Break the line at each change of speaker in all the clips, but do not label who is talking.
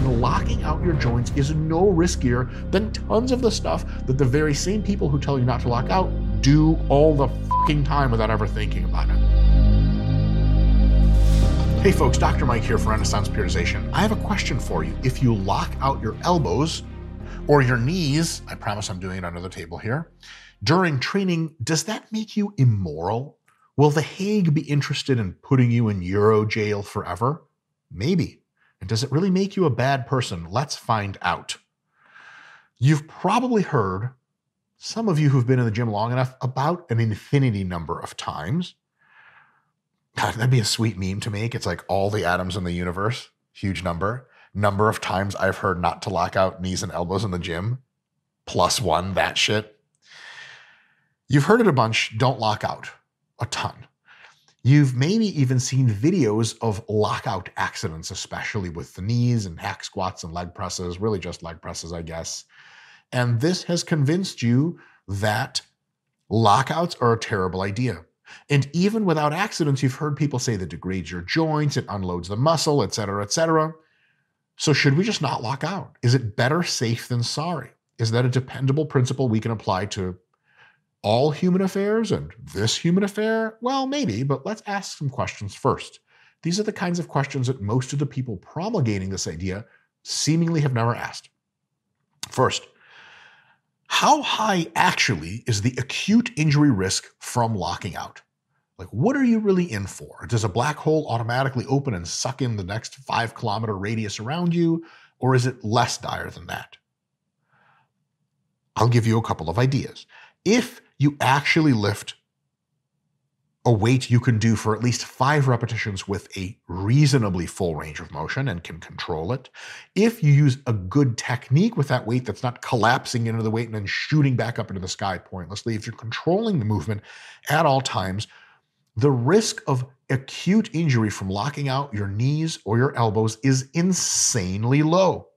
and locking out your joints is no riskier than tons of the stuff that the very same people who tell you not to lock out do all the fucking time without ever thinking about it. Hey folks, Dr. Mike here for Renaissance Periodization. I have a question for you. If you lock out your elbows or your knees, I promise I'm doing it under the table here, during training, does that make you immoral? Will The Hague be interested in putting you in Euro jail forever? Maybe. And does it really make you a bad person? Let's find out. You've probably heard, some of you who've been in the gym long enough, about an infinity number of times. God, that'd be a sweet meme to make. It's like all the atoms in the universe, huge number. Number of times I've heard not to lock out knees and elbows in the gym, plus one, that shit. You've heard it a bunch, don't lock out a ton. You've maybe even seen videos of lockout accidents, especially with the knees and hack squats and leg presses, really just leg presses, I guess. And this has convinced you that lockouts are a terrible idea. And even without accidents, you've heard people say that degrades your joints, it unloads the muscle, et cetera, et cetera. So should we just not lock out? Is it better safe than sorry? Is that a dependable principle we can apply to all human affairs and this human affair? Well, maybe, but let's ask some questions first. These are the kinds of questions that most of the people promulgating this idea seemingly have never asked. First, how high actually is the acute injury risk from locking out? Like, what are you really in for? Does a black hole automatically open and suck in the next five kilometer radius around you, or is it less dire than that? I'll give you a couple of ideas. If you actually lift a weight you can do for at least five repetitions with a reasonably full range of motion and can control it. If you use a good technique with that weight that's not collapsing into the weight and then shooting back up into the sky pointlessly, if you're controlling the movement at all times, the risk of acute injury from locking out your knees or your elbows is insanely low.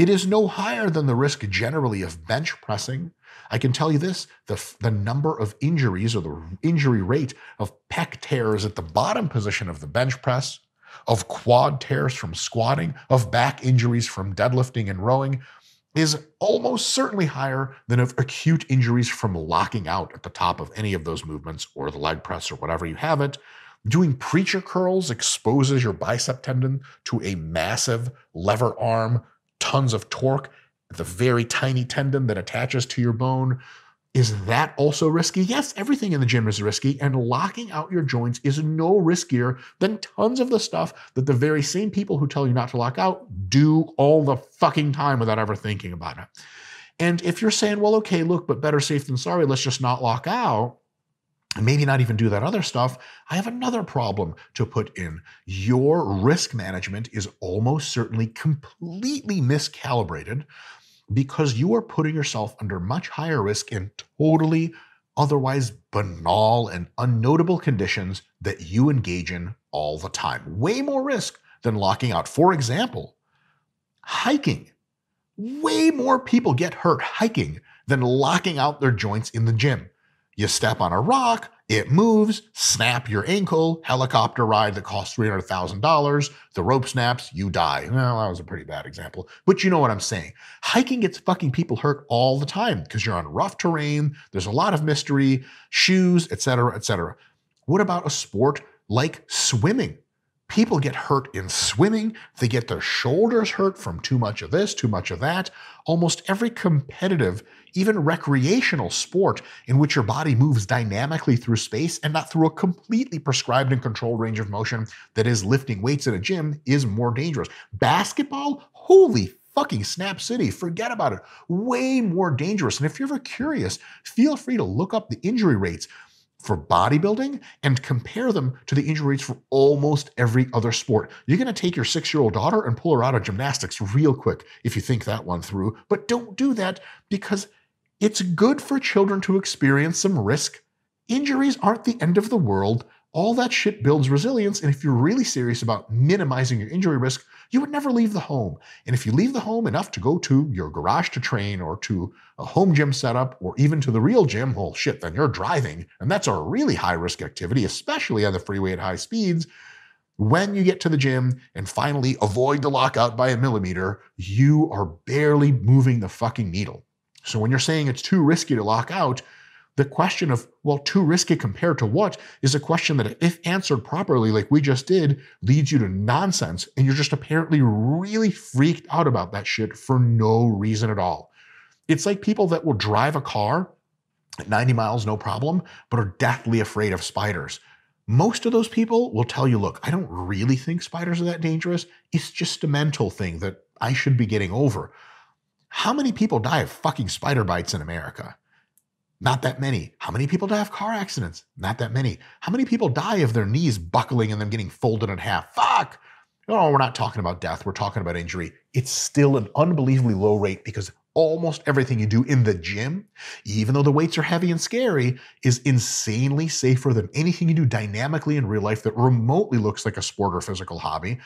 It is no higher than the risk generally of bench pressing I can tell you this the, the number of injuries or the injury rate of pec tears at the bottom position of the bench press, of quad tears from squatting, of back injuries from deadlifting and rowing is almost certainly higher than of acute injuries from locking out at the top of any of those movements or the leg press or whatever you have it. Doing preacher curls exposes your bicep tendon to a massive lever arm, tons of torque the very tiny tendon that attaches to your bone. Is that also risky? Yes, everything in the gym is risky, and locking out your joints is no riskier than tons of the stuff that the very same people who tell you not to lock out do all the fucking time without ever thinking about it. And if you're saying, well, okay, look, but better safe than sorry, let's just not lock out, maybe not even do that other stuff, I have another problem to put in. Your risk management is almost certainly completely miscalibrated because you are putting yourself under much higher risk in totally otherwise banal and unnotable conditions that you engage in all the time. Way more risk than locking out. For example, hiking. Way more people get hurt hiking than locking out their joints in the gym. You step on a rock, it moves, snap your ankle, helicopter ride that costs $300,000, the rope snaps, you die. Well, that was a pretty bad example, but you know what I'm saying. Hiking gets fucking people hurt all the time because you're on rough terrain, there's a lot of mystery, shoes, etc., etc. What about a sport like swimming? People get hurt in swimming. They get their shoulders hurt from too much of this, too much of that. Almost every competitive, even recreational sport in which your body moves dynamically through space and not through a completely prescribed and controlled range of motion that is lifting weights in a gym is more dangerous. Basketball, holy fucking Snap City. Forget about it. Way more dangerous. And if you're ever curious, feel free to look up the injury rates for bodybuilding and compare them to the injury rates for almost every other sport. You're going to take your six year old daughter and pull her out of gymnastics real quick if you think that one through. But don't do that because it's good for children to experience some risk. Injuries aren't the end of the world. All that shit builds resilience. And if you're really serious about minimizing your injury risk, you would never leave the home. And if you leave the home enough to go to your garage to train or to a home gym setup or even to the real gym, well, shit, then you're driving. And that's a really high risk activity, especially on the freeway at high speeds. when you get to the gym and finally avoid the lockout by a millimeter, you are barely moving the fucking needle. So when you're saying it's too risky to lock out, the question of, well, too risky compared to what is a question that, if answered properly, like we just did, leads you to nonsense. And you're just apparently really freaked out about that shit for no reason at all. It's like people that will drive a car at 90 miles, no problem, but are deathly afraid of spiders. Most of those people will tell you, look, I don't really think spiders are that dangerous. It's just a mental thing that I should be getting over. How many people die of fucking spider bites in America? Not that many. How many people die of car accidents? Not that many. How many people die of their knees buckling and them getting folded in half? Fuck! No, we're not talking about death. We're talking about injury. It's still an unbelievably low rate because almost everything you do in the gym, even though the weights are heavy and scary, is insanely safer than anything you do dynamically in real life that remotely looks like a sport or physical hobby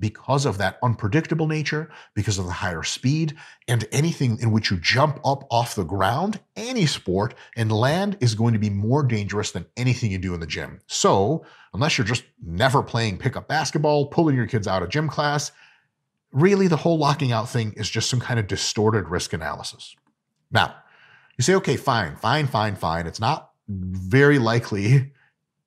because of that unpredictable nature, because of the higher speed, and anything in which you jump up off the ground, any sport, and land is going to be more dangerous than anything you do in the gym. So, unless you're just never playing pickup basketball, pulling your kids out of gym class, really the whole locking out thing is just some kind of distorted risk analysis. Now, you say, okay, fine, fine, fine, fine. It's not very likely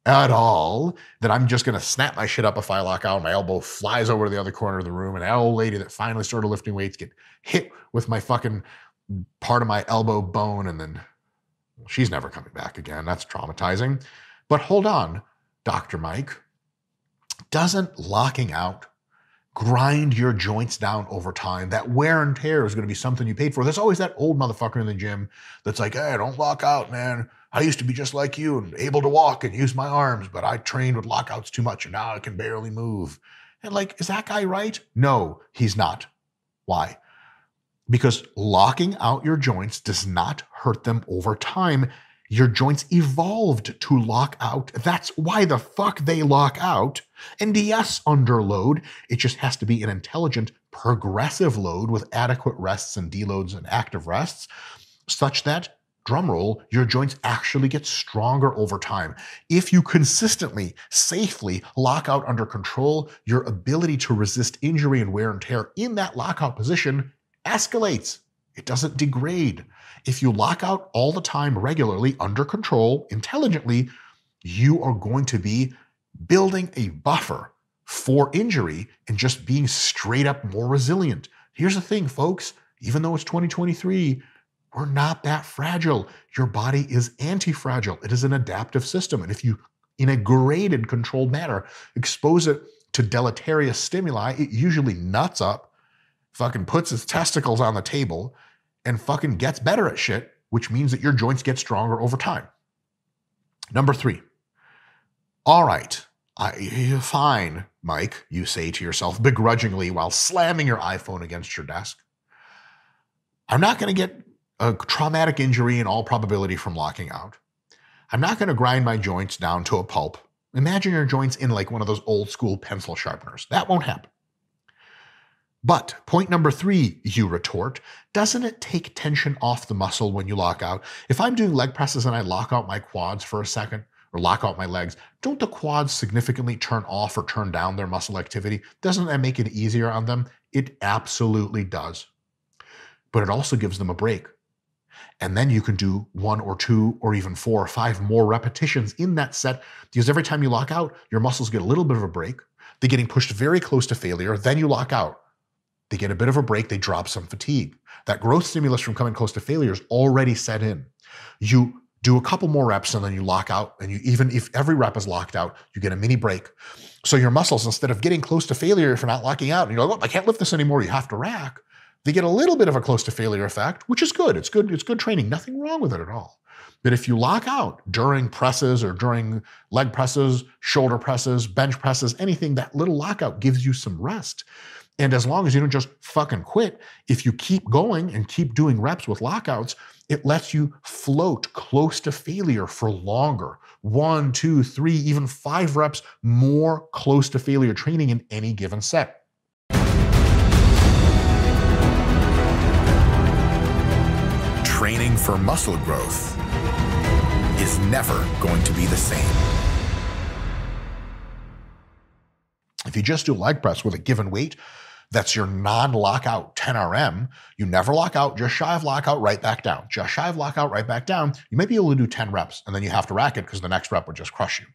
at all that I'm just going to snap my shit up if I lock out. My elbow flies over to the other corner of the room, and that old lady that finally started lifting weights get hit with my fucking part of my elbow bone, and then she's never coming back again. That's traumatizing. But hold on, Dr. Mike. Doesn't locking out grind your joints down over time. That wear and tear is going to be something you paid for. There's always that old motherfucker in the gym that's like, hey, don't lock out, man. I used to be just like you and able to walk and use my arms, but I trained with lockouts too much and now I can barely move. And like, is that guy right? No, he's not. Why? Because locking out your joints does not hurt them over time. Your joints evolved to lock out. That's why the fuck they lock out. And yes, under load, it just has to be an intelligent, progressive load with adequate rests and deloads and active rests, such that drumroll, your joints actually get stronger over time. If you consistently, safely lock out under control, your ability to resist injury and wear and tear in that lockout position escalates. It doesn't degrade. If you lock out all the time, regularly, under control, intelligently, you are going to be building a buffer for injury and just being straight up more resilient. Here's the thing, folks, even though it's 2023, we're not that fragile. Your body is anti fragile, it is an adaptive system. And if you, in a graded, controlled manner, expose it to deleterious stimuli, it usually nuts up, fucking puts its testicles on the table, and fucking gets better at shit, which means that your joints get stronger over time. Number three. All right, I, eh, fine, Mike, you say to yourself begrudgingly while slamming your iPhone against your desk. I'm not going to get a traumatic injury in all probability from locking out. I'm not going to grind my joints down to a pulp. Imagine your joints in like one of those old school pencil sharpeners. That won't happen. But point number three, you retort, doesn't it take tension off the muscle when you lock out? If I'm doing leg presses and I lock out my quads for a second or lock out my legs, don't the quads significantly turn off or turn down their muscle activity? Doesn't that make it easier on them? It absolutely does. But it also gives them a break. And then you can do one or two or even four or five more repetitions in that set because every time you lock out, your muscles get a little bit of a break. They're getting pushed very close to failure. Then you lock out. They get a bit of a break. They drop some fatigue. That growth stimulus from coming close to failure is already set in. You do a couple more reps and then you lock out. And you even if every rep is locked out, you get a mini break. So your muscles, instead of getting close to failure if you're not locking out, and you're like, oh, I can't lift this anymore, you have to rack they get a little bit of a close to failure effect, which is good. It's good. It's good training. Nothing wrong with it at all. But if you lock out during presses or during leg presses, shoulder presses, bench presses, anything, that little lockout gives you some rest. And as long as you don't just fucking quit, if you keep going and keep doing reps with lockouts, it lets you float close to failure for longer. One, two, three, even five reps more close to failure training in any given set.
For muscle growth is never going to be the same.
If you just do leg press with a given weight, that's your non-lockout 10 RM. You never lock out, just shy of lockout, right back down. Just shy of lockout, right back down. You might be able to do 10 reps, and then you have to rack it because the next rep would just crush you.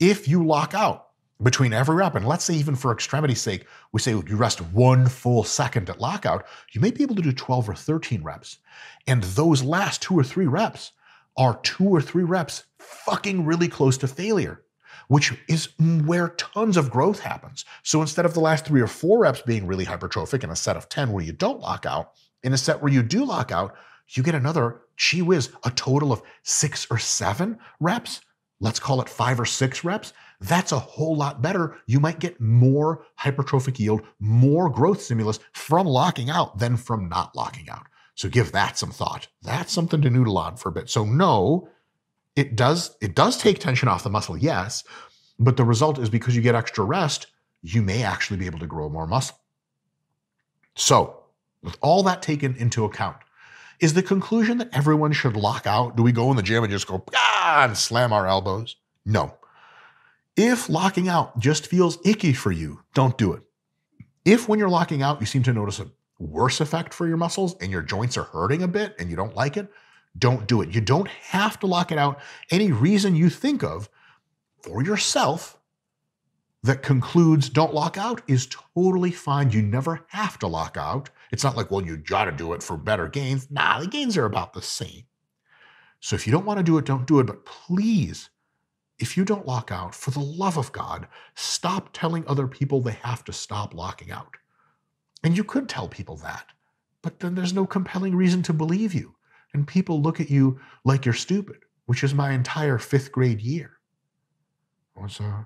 If you lock out between every rep, and let's say even for extremity's sake, we say you rest one full second at lockout, you may be able to do 12 or 13 reps. And those last two or three reps are two or three reps fucking really close to failure which is where tons of growth happens. So instead of the last three or four reps being really hypertrophic in a set of 10 where you don't lock out, in a set where you do lock out, you get another, gee whiz, a total of six or seven reps. Let's call it five or six reps. That's a whole lot better. You might get more hypertrophic yield, more growth stimulus from locking out than from not locking out. So give that some thought. That's something to noodle on for a bit. So no, it does it does take tension off the muscle, yes, but the result is because you get extra rest, you may actually be able to grow more muscle. So, with all that taken into account, is the conclusion that everyone should lock out? Do we go in the gym and just go ah, and slam our elbows? No. If locking out just feels icky for you, don't do it. If when you're locking out, you seem to notice a worse effect for your muscles and your joints are hurting a bit and you don't like it, don't do it. You don't have to lock it out. Any reason you think of for yourself that concludes don't lock out is totally fine. You never have to lock out. It's not like, well, you got to do it for better gains. Nah, the gains are about the same. So if you don't want to do it, don't do it. But please, if you don't lock out, for the love of God, stop telling other people they have to stop locking out. And you could tell people that, but then there's no compelling reason to believe you and people look at you like you're stupid, which is my entire fifth grade year. It was, uh,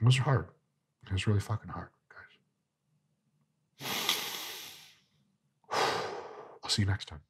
it was hard. It was really fucking hard, guys. I'll see you next time.